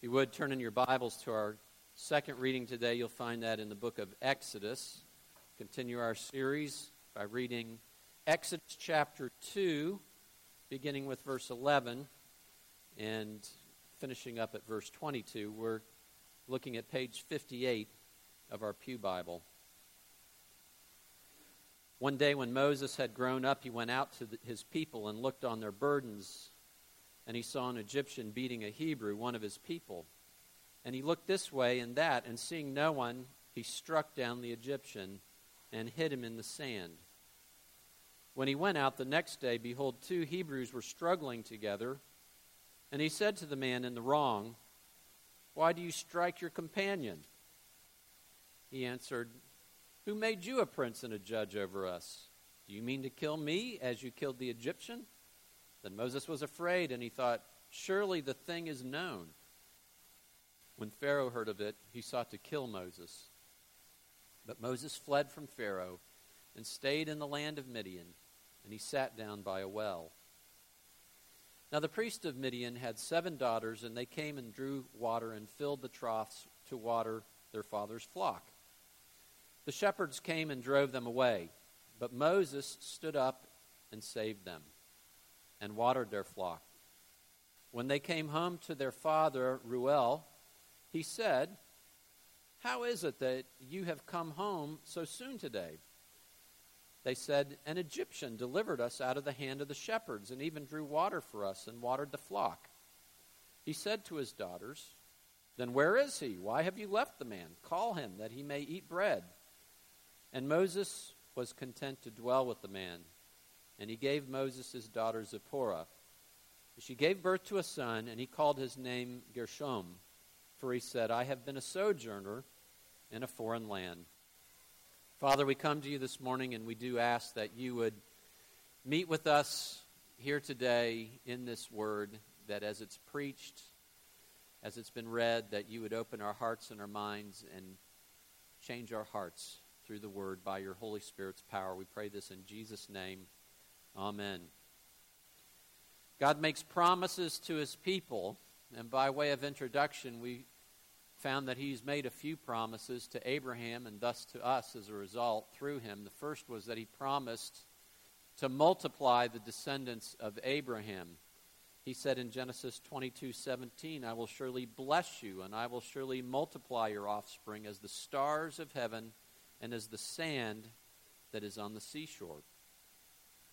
If you would turn in your Bibles to our second reading today, you'll find that in the book of Exodus. Continue our series by reading Exodus chapter 2, beginning with verse 11 and finishing up at verse 22. We're looking at page 58 of our Pew Bible. One day when Moses had grown up, he went out to the, his people and looked on their burdens and he saw an Egyptian beating a Hebrew, one of his people. And he looked this way and that, and seeing no one, he struck down the Egyptian and hid him in the sand. When he went out the next day, behold, two Hebrews were struggling together. And he said to the man in the wrong, Why do you strike your companion? He answered, Who made you a prince and a judge over us? Do you mean to kill me as you killed the Egyptian? Then Moses was afraid, and he thought, Surely the thing is known. When Pharaoh heard of it, he sought to kill Moses. But Moses fled from Pharaoh and stayed in the land of Midian, and he sat down by a well. Now the priest of Midian had seven daughters, and they came and drew water and filled the troughs to water their father's flock. The shepherds came and drove them away, but Moses stood up and saved them and watered their flock. When they came home to their father, Reuel, he said, How is it that you have come home so soon today? They said, An Egyptian delivered us out of the hand of the shepherds, and even drew water for us and watered the flock. He said to his daughters, Then where is he? Why have you left the man? Call him, that he may eat bread. And Moses was content to dwell with the man and he gave Moses his daughter Zipporah. She gave birth to a son, and he called his name Gershom, for he said, I have been a sojourner in a foreign land. Father, we come to you this morning, and we do ask that you would meet with us here today in this word, that as it's preached, as it's been read, that you would open our hearts and our minds and change our hearts through the word by your Holy Spirit's power. We pray this in Jesus' name. Amen. God makes promises to his people, and by way of introduction, we found that he's made a few promises to Abraham and thus to us as a result through him. The first was that he promised to multiply the descendants of Abraham. He said in Genesis 22:17, "I will surely bless you and I will surely multiply your offspring as the stars of heaven and as the sand that is on the seashore."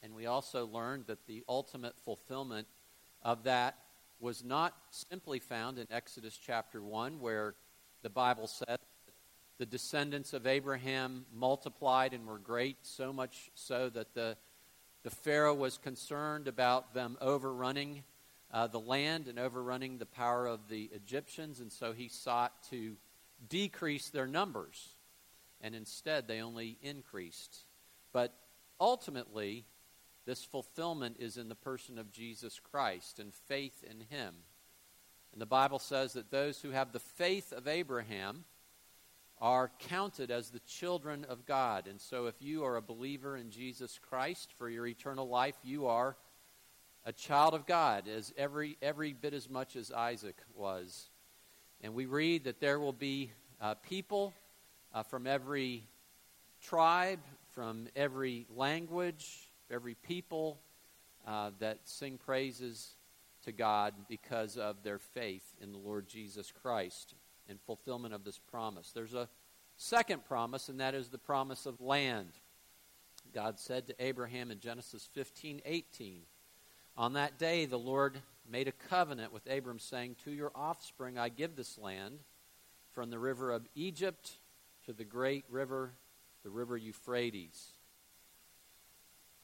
And we also learned that the ultimate fulfillment of that was not simply found in Exodus chapter 1, where the Bible said the descendants of Abraham multiplied and were great, so much so that the, the Pharaoh was concerned about them overrunning uh, the land and overrunning the power of the Egyptians, and so he sought to decrease their numbers. And instead, they only increased. But ultimately, this fulfillment is in the person of Jesus Christ and faith in him. And the Bible says that those who have the faith of Abraham are counted as the children of God. And so if you are a believer in Jesus Christ for your eternal life, you are a child of God as every every bit as much as Isaac was. And we read that there will be uh, people uh, from every tribe, from every language, every people uh, that sing praises to God because of their faith in the Lord Jesus Christ in fulfillment of this promise. There's a second promise, and that is the promise of land. God said to Abraham in Genesis 15 18, On that day the Lord made a covenant with Abram, saying, To your offspring I give this land, from the river of Egypt to the great river, the river Euphrates.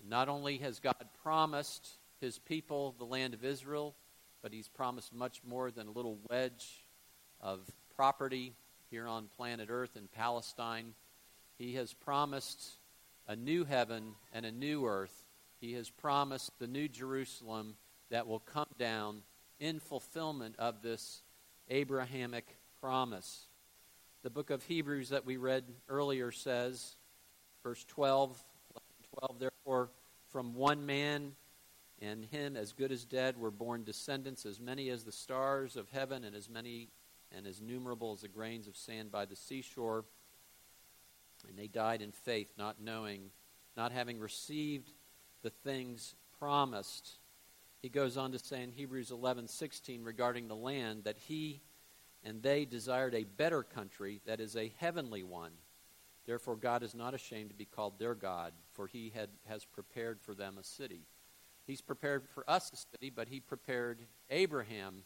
Not only has God promised his people the land of Israel, but he's promised much more than a little wedge of property here on planet Earth in Palestine. He has promised a new heaven and a new earth. He has promised the new Jerusalem that will come down in fulfillment of this Abrahamic promise. The book of Hebrews that we read earlier says, verse 12, 12, therefore, from one man and him as good as dead were born descendants as many as the stars of heaven and as many and as numerable as the grains of sand by the seashore. And they died in faith, not knowing, not having received the things promised. He goes on to say in Hebrews 11:16 regarding the land that he and they desired a better country that is a heavenly one. Therefore God is not ashamed to be called their God, for he had, has prepared for them a city. He's prepared for us a city, but he prepared Abraham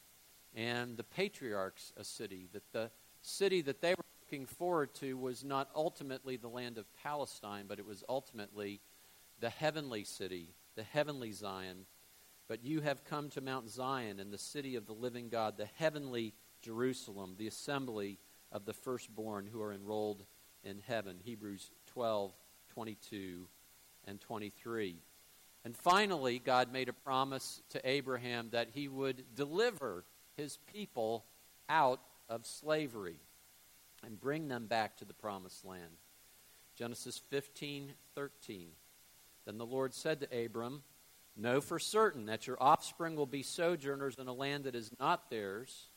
and the patriarchs a city. That the city that they were looking forward to was not ultimately the land of Palestine, but it was ultimately the heavenly city, the heavenly Zion. But you have come to Mount Zion and the city of the living God, the heavenly Jerusalem, the assembly of the firstborn who are enrolled in heaven. Hebrews 12, 22, and 23. And finally, God made a promise to Abraham that he would deliver his people out of slavery and bring them back to the promised land. Genesis 15, 13. Then the Lord said to Abram, Know for certain that your offspring will be sojourners in a land that is not theirs,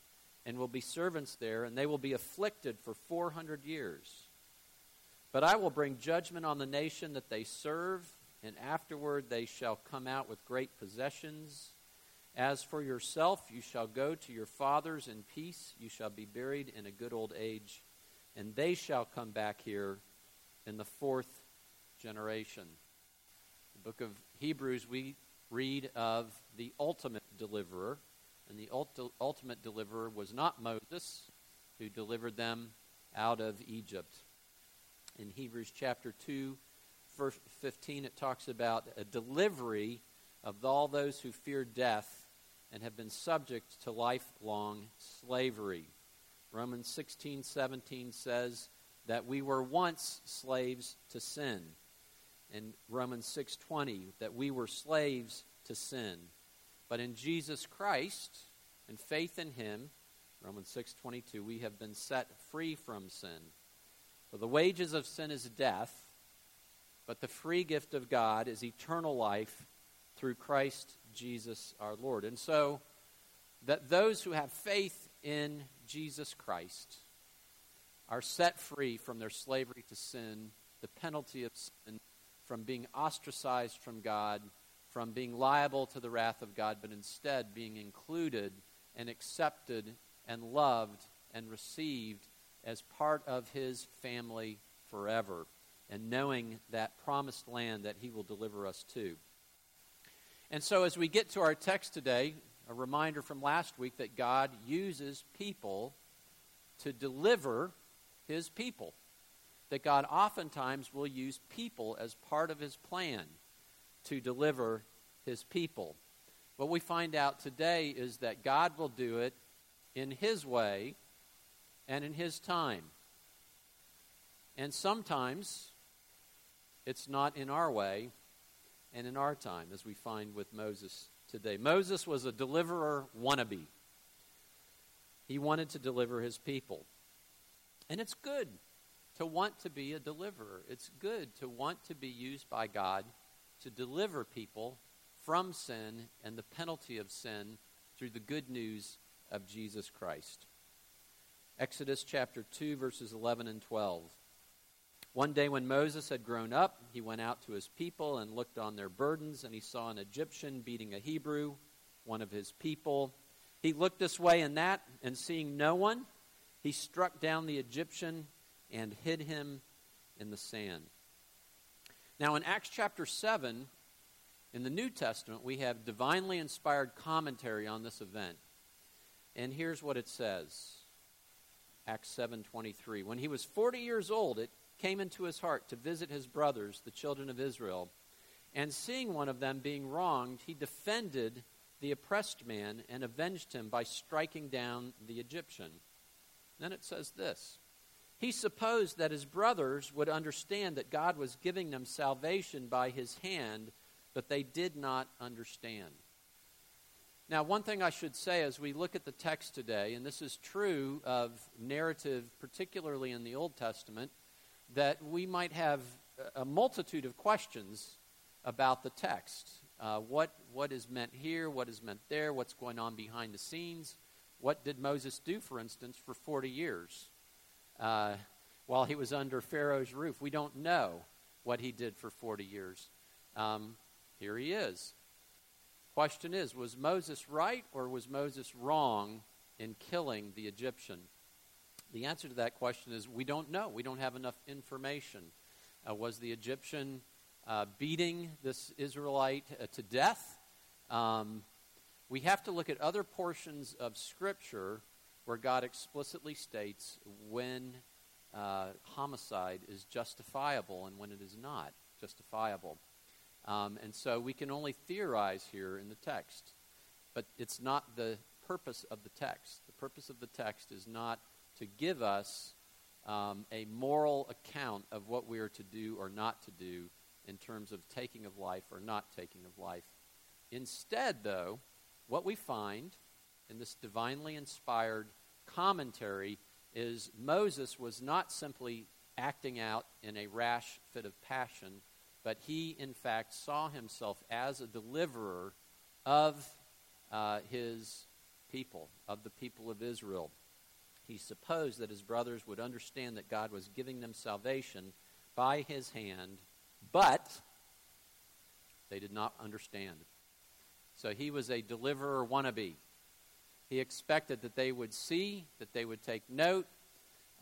and will be servants there, and they will be afflicted for 400 years. But I will bring judgment on the nation that they serve and afterward they shall come out with great possessions. As for yourself, you shall go to your fathers in peace. You shall be buried in a good old age, and they shall come back here in the fourth generation. The book of Hebrews, we read of the ultimate deliverer, and the ulti- ultimate deliverer was not Moses, who delivered them out of Egypt. In Hebrews chapter 2, verse 15, it talks about a delivery of all those who fear death and have been subject to lifelong slavery. Romans 16, 17 says that we were once slaves to sin. And Romans 6:20 that we were slaves to sin. But in Jesus Christ and faith in him, Romans 6:22, we have been set free from sin. For the wages of sin is death, but the free gift of God is eternal life through Christ Jesus our Lord. And so, that those who have faith in Jesus Christ are set free from their slavery to sin, the penalty of sin, from being ostracized from God, from being liable to the wrath of God, but instead being included and accepted and loved and received as part of his family forever and knowing that promised land that he will deliver us to. And so, as we get to our text today, a reminder from last week that God uses people to deliver his people. That God oftentimes will use people as part of his plan to deliver his people. What we find out today is that God will do it in his way and in his time. And sometimes it's not in our way and in our time, as we find with Moses today. Moses was a deliverer wannabe. He wanted to deliver his people. And it's good to want to be a deliverer. It's good to want to be used by God to deliver people from sin and the penalty of sin through the good news of Jesus Christ. Exodus chapter 2, verses 11 and 12. One day when Moses had grown up, he went out to his people and looked on their burdens, and he saw an Egyptian beating a Hebrew, one of his people. He looked this way and that, and seeing no one, he struck down the Egyptian and hid him in the sand. Now, in Acts chapter 7, in the New Testament, we have divinely inspired commentary on this event. And here's what it says. Acts 7:23. When he was 40 years old, it came into his heart to visit his brothers, the children of Israel. And seeing one of them being wronged, he defended the oppressed man and avenged him by striking down the Egyptian. Then it says this He supposed that his brothers would understand that God was giving them salvation by his hand, but they did not understand. Now, one thing I should say as we look at the text today, and this is true of narrative, particularly in the Old Testament, that we might have a multitude of questions about the text. uh, what, what is meant here, what is meant there, what's going on behind the scenes. What did Moses do, for instance, for 40 years uh, while he was under Pharaoh's roof? We don't know what he did for 40 years. Um, here he is. Question is Was Moses right or was Moses wrong in killing the Egyptian? The answer to that question is we don't know. We don't have enough information. Uh, was the Egyptian uh, beating this Israelite uh, to death? Um, we have to look at other portions of Scripture where God explicitly states when uh, homicide is justifiable and when it is not justifiable. Um, and so we can only theorize here in the text, but it's not the purpose of the text. The purpose of the text is not to give us um, a moral account of what we are to do or not to do in terms of taking of life or not taking of life. Instead, though, what we find in this divinely inspired commentary is Moses was not simply acting out in a rash fit of passion, but he, in fact, saw himself as a deliverer of uh, his people, of the people of Israel. He supposed that his brothers would understand that God was giving them salvation by his hand, but they did not understand. So he was a deliverer wannabe. He expected that they would see, that they would take note,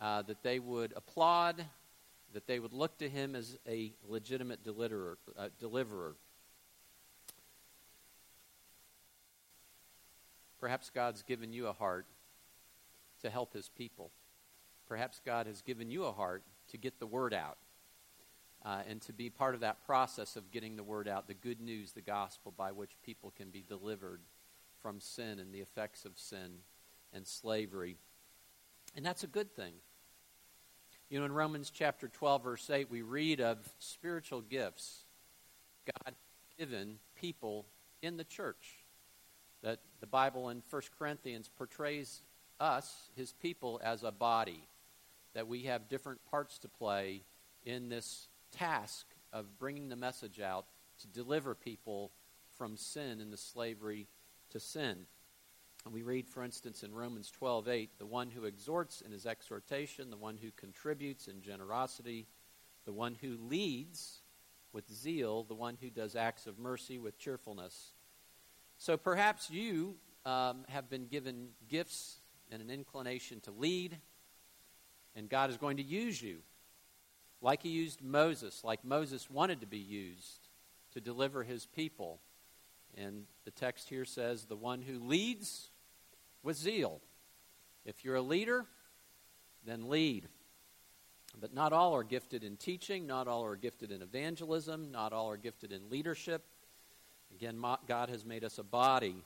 uh, that they would applaud, that they would look to him as a legitimate deliverer. Uh, deliverer. Perhaps God's given you a heart to help his people. Perhaps God has given you a heart to get the word out uh, and to be part of that process of getting the word out, the good news, the gospel by which people can be delivered from sin and the effects of sin and slavery. And that's a good thing. You know, in Romans chapter 12, verse 8, we read of spiritual gifts God given people in the church. That the Bible in 1 Corinthians portrays us, his people, as a body. That we have different parts to play in this task of bringing the message out to deliver people from sin and the slavery to sin. And we read, for instance, in Romans 12:8, the one who exhorts in his exhortation, the one who contributes in generosity, the one who leads with zeal, the one who does acts of mercy with cheerfulness. So perhaps you um, have been given gifts and an inclination to lead, and God is going to use you like he used Moses, like Moses wanted to be used to deliver his people. And the text here says, the one who leads with zeal. If you're a leader, then lead. But not all are gifted in teaching, not all are gifted in evangelism, not all are gifted in leadership. Again, God has made us a body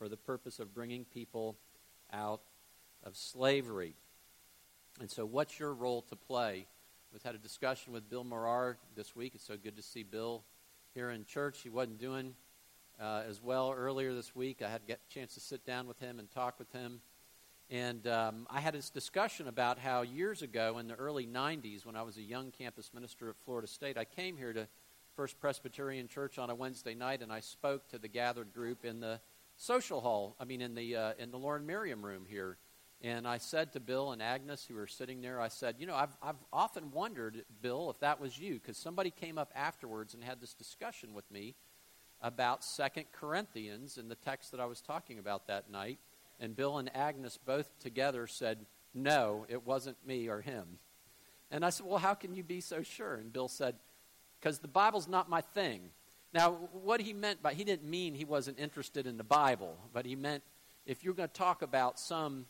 for the purpose of bringing people out of slavery. And so, what's your role to play? We've had a discussion with Bill Morar this week. It's so good to see Bill here in church. He wasn't doing uh, as well earlier this week. I had a chance to sit down with him and talk with him. And um, I had this discussion about how years ago, in the early 90s, when I was a young campus minister at Florida State, I came here to First Presbyterian Church on a Wednesday night, and I spoke to the gathered group in the social hall. I mean, in the uh, in the Lauren Miriam room here. And I said to Bill and Agnes, who were sitting there, I said, you know, I've I've often wondered, Bill, if that was you, because somebody came up afterwards and had this discussion with me about Second Corinthians in the text that I was talking about that night. And Bill and Agnes both together said, No, it wasn't me or him. And I said, Well, how can you be so sure? And Bill said, Because the Bible's not my thing. Now, what he meant by he didn't mean he wasn't interested in the Bible, but he meant if you're going to talk about some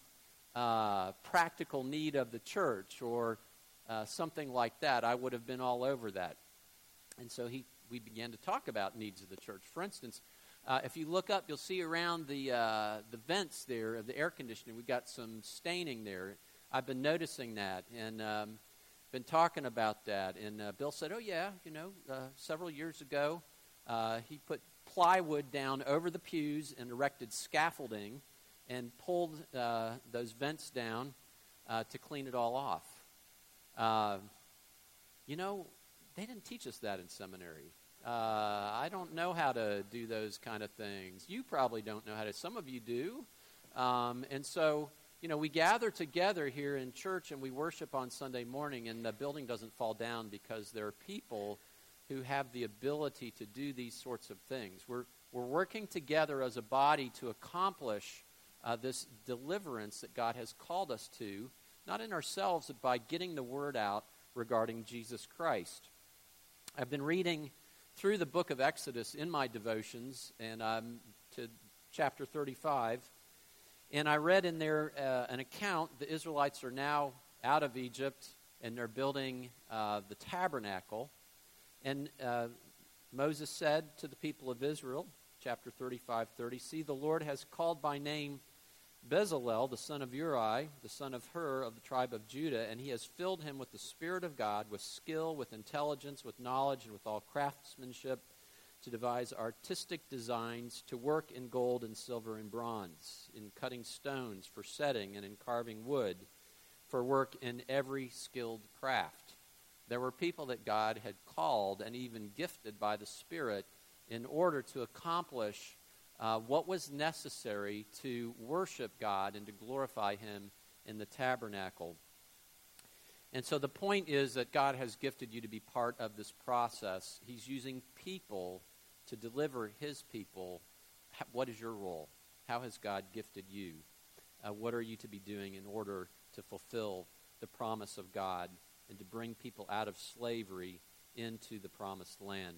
uh, practical need of the church or uh, something like that, I would have been all over that. And so he we began to talk about needs of the church. For instance, uh, if you look up, you'll see around the uh, the vents there of the air conditioning, we've got some staining there. I've been noticing that and um, been talking about that. And uh, Bill said, "Oh yeah, you know, uh, several years ago, uh, he put plywood down over the pews and erected scaffolding, and pulled uh, those vents down to clean it all off." you know, they didn't teach us that in seminary. Uh, I don't know how to do those kind of things. You probably don't know how to. Some of you do. Um, and so, you know, we gather together here in church and we worship on Sunday morning, and the building doesn't fall down because there are people who have the ability to do these sorts of things. We're, we're working together as a body to accomplish uh, this deliverance that God has called us to, not in ourselves, but by getting the word out regarding Jesus Christ. I've been reading through the book of Exodus in my devotions, and I'm to chapter 35. And I read in there uh, an account the Israelites are now out of Egypt and they're building uh, the tabernacle. And uh, Moses said to the people of Israel, chapter 35 30, See, the Lord has called by name Bezalel, the son of Uri, the son of Hur of the tribe of Judah, and he has filled him with the Spirit of God, with skill, with intelligence, with knowledge, and with all craftsmanship to devise artistic designs, to work in gold and silver and bronze, in cutting stones for setting, and in carving wood, for work in every skilled craft. There were people that God had called and even gifted by the Spirit in order to accomplish uh, what was necessary to worship God and to glorify Him in the tabernacle. And so the point is that God has gifted you to be part of this process. He's using people to deliver His people. What is your role? How has God gifted you? Uh, what are you to be doing in order to fulfill the promise of God and to bring people out of slavery into the promised land?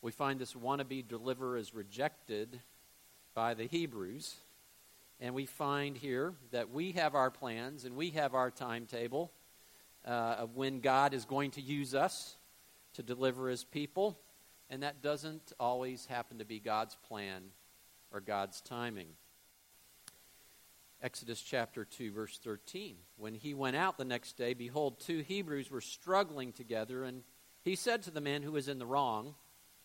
We find this wannabe deliverer is rejected by the Hebrews. And we find here that we have our plans and we have our timetable uh, of when God is going to use us to deliver his people. And that doesn't always happen to be God's plan or God's timing. Exodus chapter 2, verse 13. When he went out the next day, behold, two Hebrews were struggling together, and he said to the man who was in the wrong,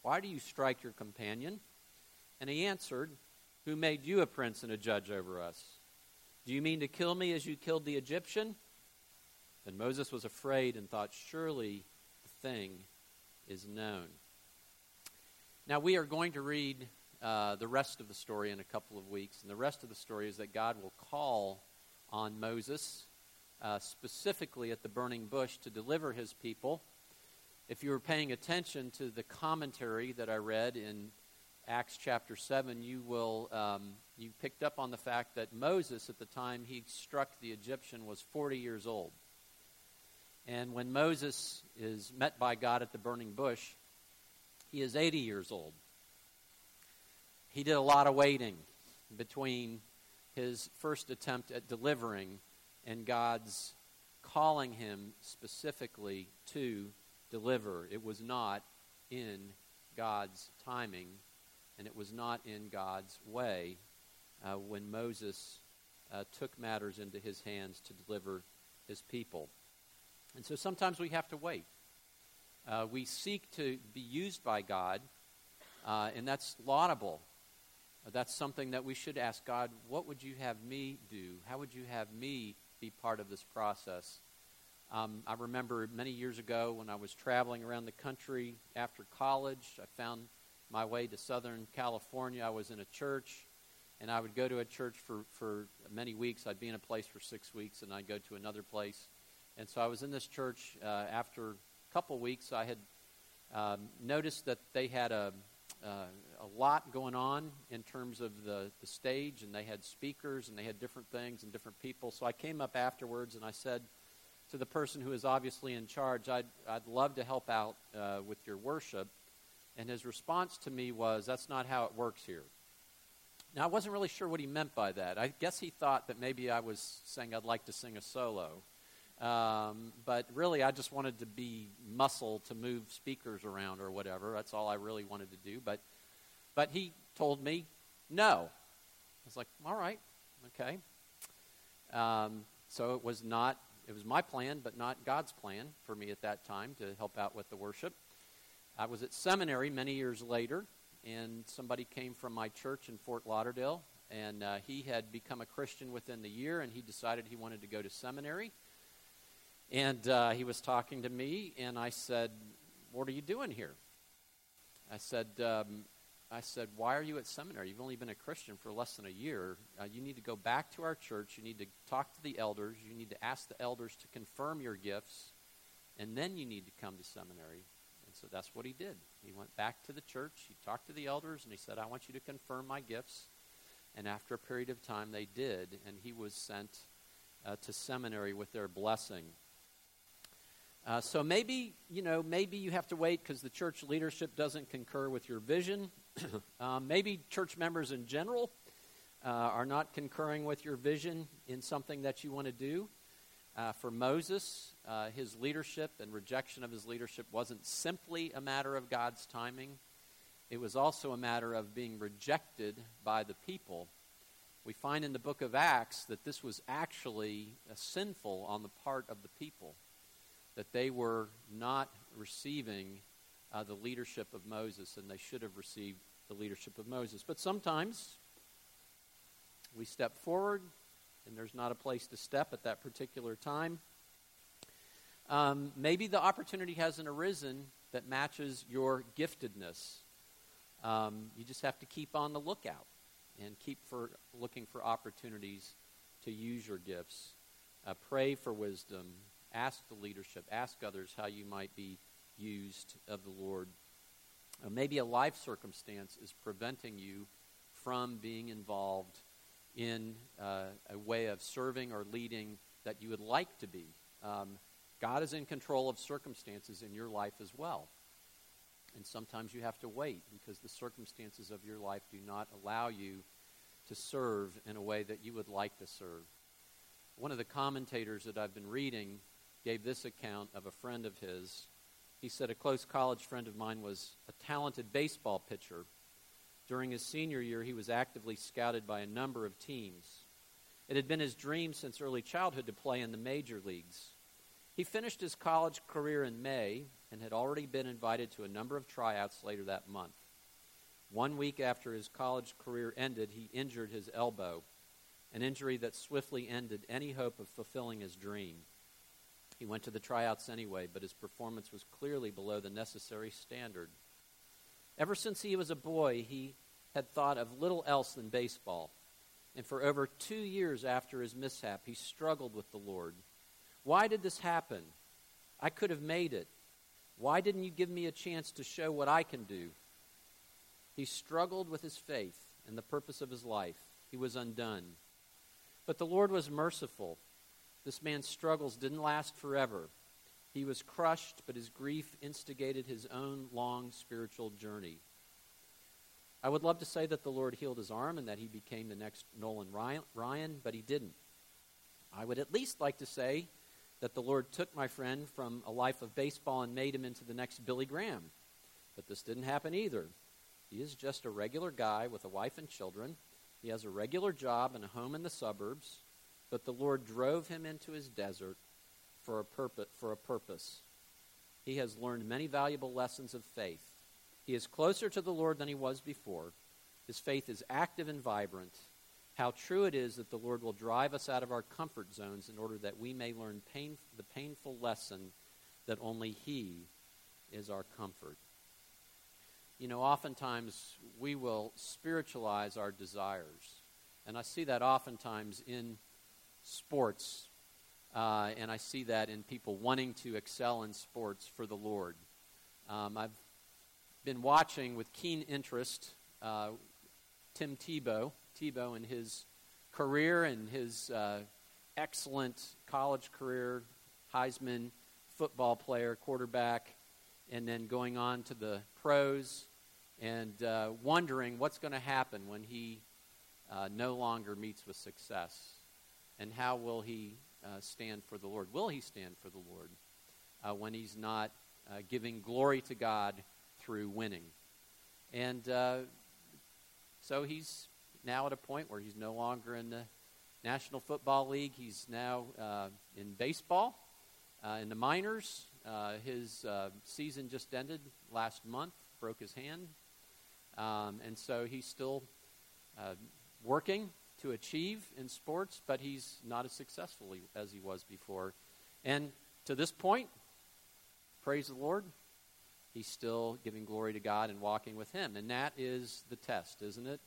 why do you strike your companion? And he answered, Who made you a prince and a judge over us? Do you mean to kill me as you killed the Egyptian? Then Moses was afraid and thought, Surely the thing is known. Now, we are going to read uh, the rest of the story in a couple of weeks. And the rest of the story is that God will call on Moses, uh, specifically at the burning bush, to deliver his people if you were paying attention to the commentary that I read in Acts chapter 7, you will um, you picked up on the fact that Moses, at the time he struck the Egyptian, was 40 years old. And when Moses is met by God at the burning bush, he is 80 years old. He did a lot of waiting between his first attempt at delivering and God's calling him specifically to deliver. It was not in God's timing, and it was not in God's way uh, when Moses uh, took matters into his hands to deliver his people. And so sometimes we have to wait. Uh, we seek to be used by God, uh, and that's laudable. That's something that we should ask God, what would you have me do? How would you have me be part of this process? Um, I remember many years ago when I was traveling around the country after college, I found my way to Southern California. I was in a church, and I would go to a church for, for many weeks. I'd be in a place for six weeks, and I'd go to another place. And so I was in this church uh, after a couple weeks. I had um, noticed that they had a, uh, a lot going on in terms of the, the stage, and they had speakers, and they had different things and different people. So I came up afterwards, and I said, to the person who is obviously in charge, I'd, I'd love to help out uh, with your worship. And his response to me was, That's not how it works here. Now, I wasn't really sure what he meant by that. I guess he thought that maybe I was saying I'd like to sing a solo. Um, but really, I just wanted to be muscle to move speakers around or whatever. That's all I really wanted to do. But, but he told me no. I was like, all right, okay. Um, so it was not it was my plan, but not God's plan for me at that time to help out with the worship. I was at seminary many years later, and somebody came from my church in Fort Lauderdale, and uh, he had become a Christian within the year, and he decided he wanted to go to seminary. And uh, he was talking to me, and I said, What are you doing here? I said, um, I said, Why are you at seminary? You've only been a Christian for less than a year. Uh, you need to go back to our church. You need to talk to the elders. You need to ask the elders to confirm your gifts. And then you need to come to seminary. And so that's what he did. He went back to the church. He talked to the elders and he said, I want you to confirm my gifts. And after a period of time, they did. And he was sent uh, to seminary with their blessing. Uh, so maybe, you know, maybe you have to wait because the church leadership doesn't concur with your vision. Um, maybe church members in general uh, are not concurring with your vision in something that you want to do. Uh, for Moses, uh, his leadership and rejection of his leadership wasn't simply a matter of God's timing, it was also a matter of being rejected by the people. We find in the book of Acts that this was actually sinful on the part of the people that they were not receiving uh, the leadership of Moses, and they should have received the leadership of Moses. But sometimes we step forward, and there's not a place to step at that particular time. Um, maybe the opportunity hasn't arisen that matches your giftedness. Um, you just have to keep on the lookout and keep for looking for opportunities to use your gifts. Uh, pray for wisdom ask the leadership, ask others how you might be used of the Lord. Uh, maybe a life circumstance is preventing you from being involved in uh, a way of serving or leading that you would like to be. Um, God is in control of circumstances in your life as well. And sometimes you have to wait because the circumstances of your life do not allow you to serve in a way that you would like to serve. One of the commentators that I've been reading gave this account of a friend of his. He said, A close college friend of mine was a talented baseball pitcher. During his senior year, he was actively scouted by a number of teams. It had been his dream since early childhood to play in the major leagues. He finished his college career in May and had already been invited to a number of tryouts later that month. One week after his college career ended, he injured his elbow, an injury that swiftly ended any hope of fulfilling his dream. He went to the tryouts anyway, but his performance was clearly below the necessary standard. Ever since he was a boy, he had thought of little else than baseball. And for over two years after his mishap, he struggled with the Lord. Why did this happen? I could have made it. Why didn't you give me a chance to show what I can do? He struggled with his faith and the purpose of his life. He was undone. But the Lord was merciful. This man's struggles didn't last forever. He was crushed, but his grief instigated his own long spiritual journey. I would love to say that the Lord healed his arm and that he became the next Nolan Ryan, but he didn't. I would at least like to say that the Lord took my friend from a life of baseball and made him into the next Billy Graham. But this didn't happen either. He is just a regular guy with a wife and children. He has a regular job and a home in the suburbs. But the Lord drove him into his desert for a, purpose, for a purpose. He has learned many valuable lessons of faith. He is closer to the Lord than he was before. His faith is active and vibrant. How true it is that the Lord will drive us out of our comfort zones in order that we may learn pain, the painful lesson that only He is our comfort. You know, oftentimes we will spiritualize our desires. And I see that oftentimes in sports. Uh, and I see that in people wanting to excel in sports for the Lord. Um, I've been watching with keen interest uh, Tim Tebow, Tebow and his career and his uh, excellent college career, Heisman football player, quarterback, and then going on to the pros and uh, wondering what's going to happen when he uh, no longer meets with success and how will he uh, stand for the Lord? Will he stand for the Lord uh, when he's not uh, giving glory to God through winning? And uh, so he's now at a point where he's no longer in the National Football League. He's now uh, in baseball, uh, in the minors. his season just ended last month, broke his hand. Um, and so he's still working to achieve in sports, but he's not as successful as he was before. And to this point, praise the Lord, he's still giving glory to God and walking with Him. And that is the test, isn't it?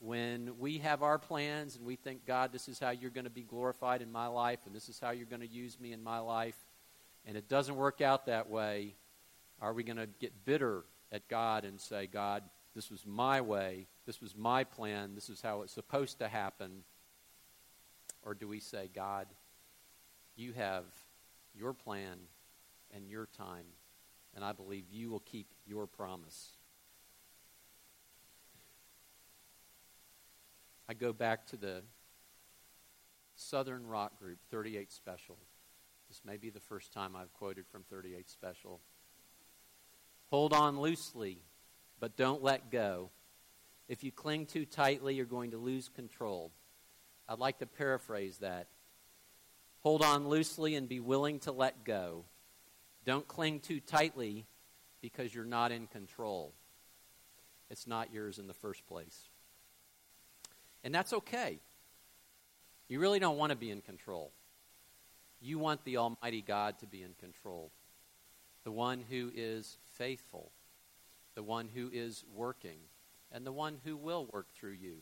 When we have our plans and we think, God, this is how you're going to be glorified in my life, and this is how you're going to use me in my life, and it doesn't work out that way, are we going to get bitter at God and say, God, this was my way, this was my plan, this is how it's supposed to happen? Or do we say, God, you have your plan and your time, and I believe you will keep your promise. I go back to the Southern Rock Group 38 Special. This may be the first time I've quoted from 38 Special. Hold on loosely, but don't let go. If you cling too tightly, you're going to lose control. I'd like to paraphrase that. Hold on loosely and be willing to let go. Don't cling too tightly because you're not in control. It's not yours in the first place. And that's okay. You really don't want to be in control. You want the Almighty God to be in control, the one who is faithful, the one who is working, and the one who will work through you.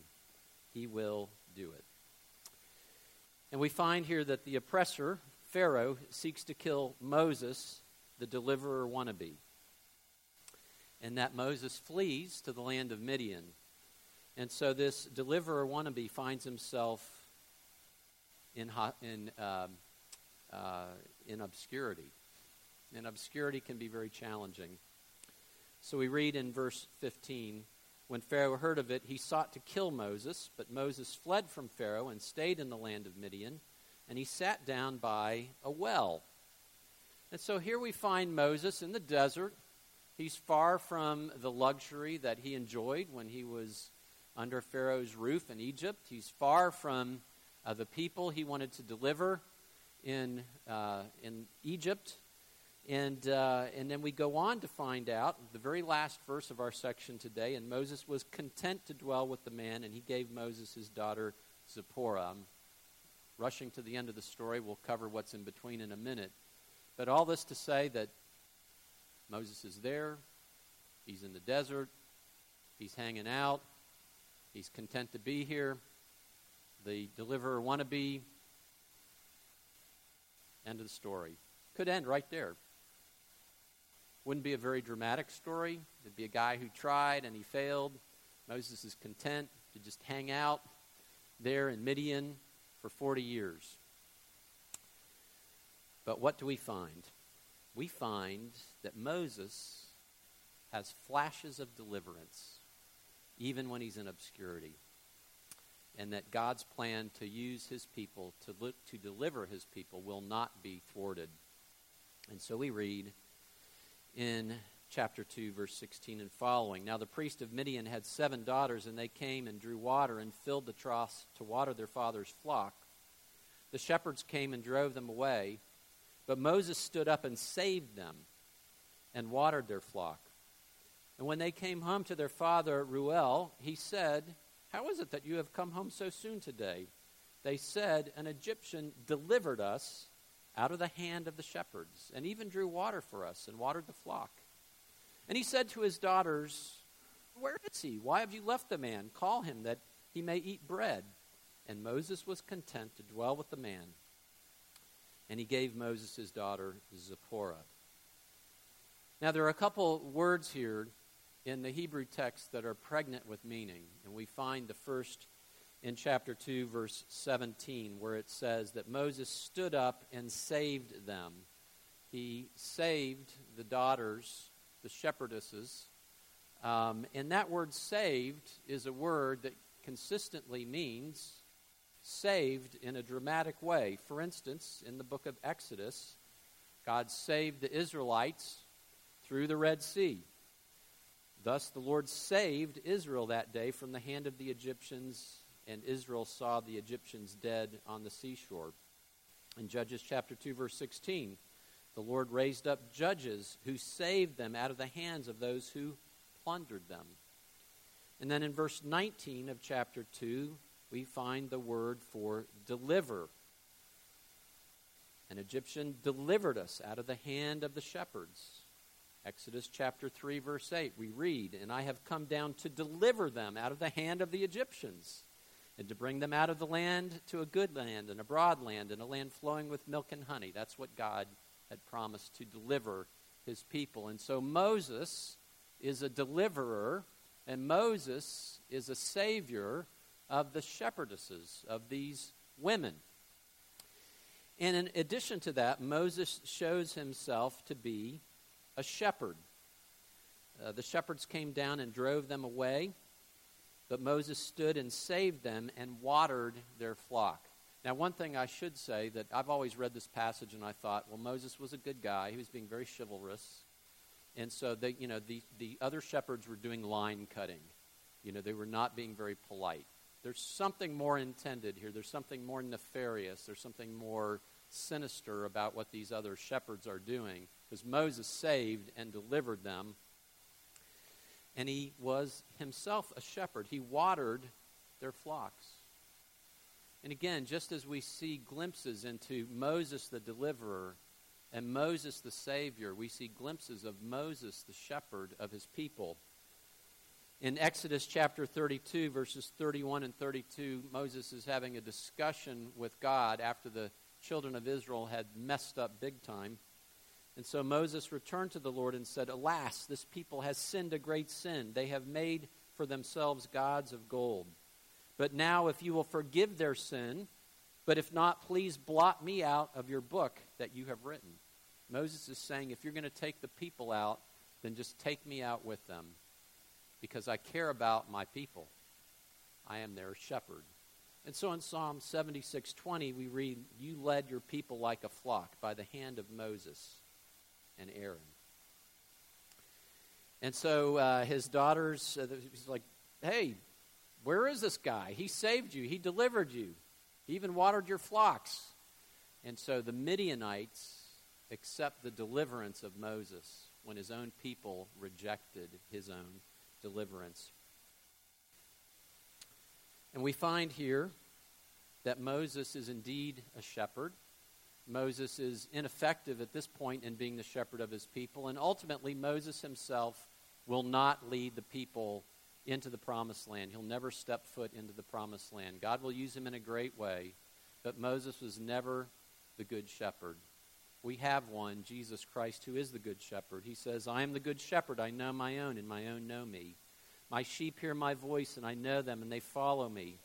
He will do it. And we find here that the oppressor, Pharaoh, seeks to kill Moses, the deliverer wannabe. And that Moses flees to the land of Midian. And so this deliverer wannabe finds himself in, in, um, uh, in obscurity. And obscurity can be very challenging. So we read in verse 15 when Pharaoh heard of it, he sought to kill Moses, but Moses fled from Pharaoh and stayed in the land of Midian, and he sat down by a well. And so here we find Moses in the desert. He's far from the luxury that he enjoyed when he was under Pharaoh's roof in Egypt. He's far from uh, the people he wanted to deliver in, uh, in Egypt. And, uh, and then we go on to find out the very last verse of our section today. And Moses was content to dwell with the man, and he gave Moses his daughter Zipporah. I'm rushing to the end of the story. We'll cover what's in between in a minute. But all this to say that Moses is there, he's in the desert, he's hanging out, he's content to be here. The deliverer wannabe. End of the story. Could end right there. Wouldn't be a very dramatic story. It'd be a guy who tried and he failed. Moses is content to just hang out there in Midian for 40 years. But what do we find? We find that Moses has flashes of deliverance, even when he's in obscurity. And that God's plan to use his people, to, look, to deliver his people, will not be thwarted. And so we read in chapter 2, verse 16 and following. Now the priest of Midian had seven daughters, and they came and drew water and filled the troughs to water their father's flock. The shepherds came and drove them away, but Moses stood up and saved them and watered their flock. And when they came home to their father Reuel, he said, How is it that you have come home so soon today? They said, An Egyptian delivered us out of the hand of the shepherds, and even drew water for us and watered the flock. And he said to his daughters, Where is he? Why have you left the man? Call him that he may eat bread. And Moses was content to dwell with the man. And he gave Moses his daughter Zipporah. Now, there are a couple words here in the Hebrew text that are pregnant with meaning. And we find the first in chapter 2, verse 17, where it says that Moses stood up and saved them. He saved the daughters, the shepherdesses. Um, and that word saved is a word that consistently means saved in a dramatic way. For instance, in the book of Exodus, God saved the Israelites through the Red Sea. Thus, the Lord saved Israel that day from the hand of the Egyptians and Israel saw the Egyptians dead on the seashore. In Judges chapter 2, verse 16, the Lord raised up judges who saved them out of the hands of those who plundered them. And then in verse 19 of chapter 2, we find the word for deliver. An Egyptian delivered us out of the hand of the shepherds. Exodus chapter 3, verse 8, we read, And I have come down to deliver them out of the hand of the Egyptians, and to bring them out of the land to a good land, and a broad land, and a land flowing with milk and honey. That's what God had promised to deliver his people. And so Moses is a deliverer, and Moses is a savior of the shepherdesses, of these women. And in addition to that, Moses shows himself to be a shepherd. Uh, the shepherds came down and drove them away, but Moses stood and saved them and watered their flock. Now, one thing I should say that I've always read this passage and I thought, well, Moses was a good guy. He was being very chivalrous. And so, they, you know, the, the other shepherds were doing line cutting. You know, they were not being very polite. There's something more intended here. There's something more nefarious. There's something more sinister about what these other shepherds are doing because Moses saved and delivered them. And he was himself a shepherd. He watered their flocks. And again, just as we see glimpses into Moses the deliverer and Moses the savior, we see glimpses of Moses the shepherd of his people. In Exodus chapter 32, verses 31 and 32, Moses is having a discussion with God after the children of Israel had messed up big time. And so Moses returned to the Lord and said, Alas, this people has sinned a great sin. They have made for themselves gods of gold. But now, if you will forgive their sin, but if not, please blot me out of your book that you have written. Moses is saying, if you're going to take the people out, then just take me out with them, because I care about my people. I am their shepherd. And so in Psalm 76:20 we read, "You led your people like a flock by the hand of Moses and Aaron." And so uh, his daughters, uh, he's like, "Hey, where is this guy? He saved you. He delivered you. He even watered your flocks." And so the Midianites accept the deliverance of Moses when his own people rejected his own deliverance. And we find here that Moses is indeed a shepherd. Moses is ineffective at this point in being the shepherd of his people, and ultimately, Moses himself will not lead the people into the promised land. He'll never step foot into the promised land. God will use him in a great way, but Moses was never the good shepherd. We have one, Jesus Christ, who is the good shepherd. He says, I am the good shepherd. I know my own, and my own know me. My sheep hear my voice, and I know them, and they follow me.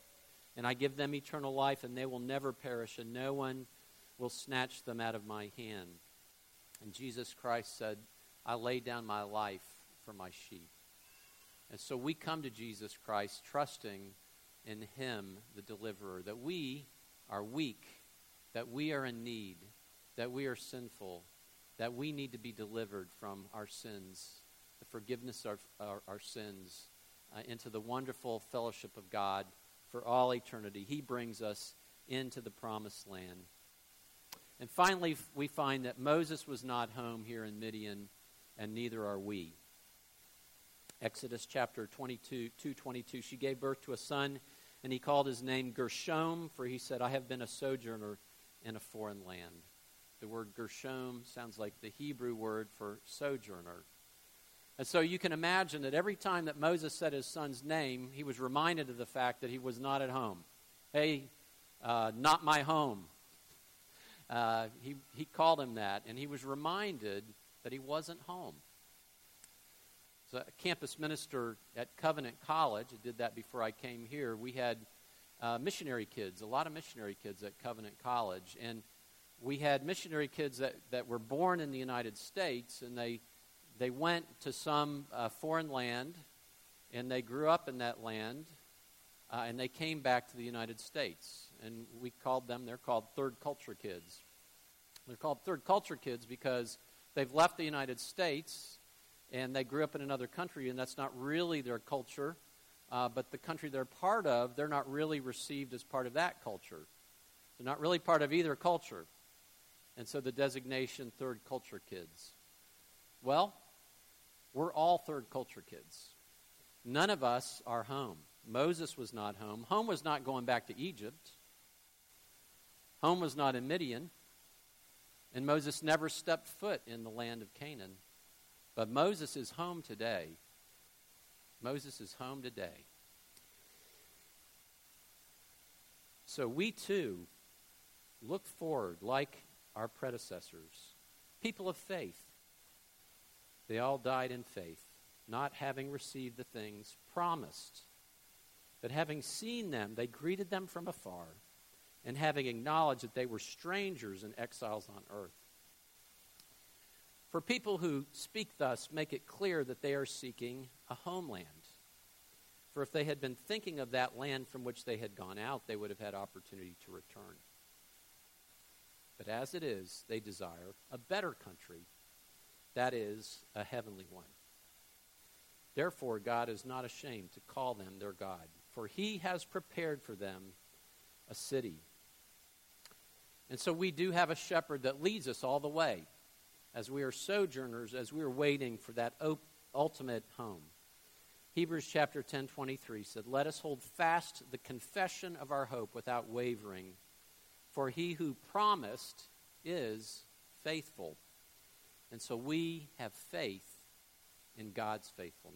And I give them eternal life, and they will never perish, and no one will snatch them out of my hand. And Jesus Christ said, I lay down my life for my sheep. And so we come to Jesus Christ trusting in Him, the deliverer, that we are weak, that we are in need, that we are sinful, that we need to be delivered from our sins, the forgiveness of our, our sins, uh, into the wonderful fellowship of God for all eternity. He brings us into the promised land. And finally, we find that Moses was not home here in Midian, and neither are we. Exodus chapter 22, 222. She gave birth to a son, and he called his name Gershom, for he said, I have been a sojourner in a foreign land. The word Gershom sounds like the Hebrew word for sojourner. And so you can imagine that every time that Moses said his son's name, he was reminded of the fact that he was not at home. Hey, uh, not my home. Uh, he, he called him that, and he was reminded that he wasn't home. So, a campus minister at Covenant College, I did that before I came here. We had uh, missionary kids, a lot of missionary kids at Covenant College. And we had missionary kids that, that were born in the United States, and they they went to some uh, foreign land and they grew up in that land uh, and they came back to the United States. And we called them, they're called third culture kids. They're called third culture kids because they've left the United States and they grew up in another country and that's not really their culture. Uh, but the country they're part of, they're not really received as part of that culture. They're not really part of either culture. And so the designation third culture kids. Well, we're all third culture kids. None of us are home. Moses was not home. Home was not going back to Egypt. Home was not in Midian. And Moses never stepped foot in the land of Canaan. But Moses is home today. Moses is home today. So we too look forward like our predecessors, people of faith. They all died in faith, not having received the things promised. But having seen them, they greeted them from afar, and having acknowledged that they were strangers and exiles on earth. For people who speak thus, make it clear that they are seeking a homeland. For if they had been thinking of that land from which they had gone out, they would have had opportunity to return. But as it is, they desire a better country, that is, a heavenly one. Therefore, God is not ashamed to call them their God, for he has prepared for them a city. And so we do have a shepherd that leads us all the way as we are sojourners, as we are waiting for that op- ultimate home. Hebrews chapter 10 23 said, Let us hold fast the confession of our hope without wavering, for he who promised is faithful. And so we have faith in God's faithfulness.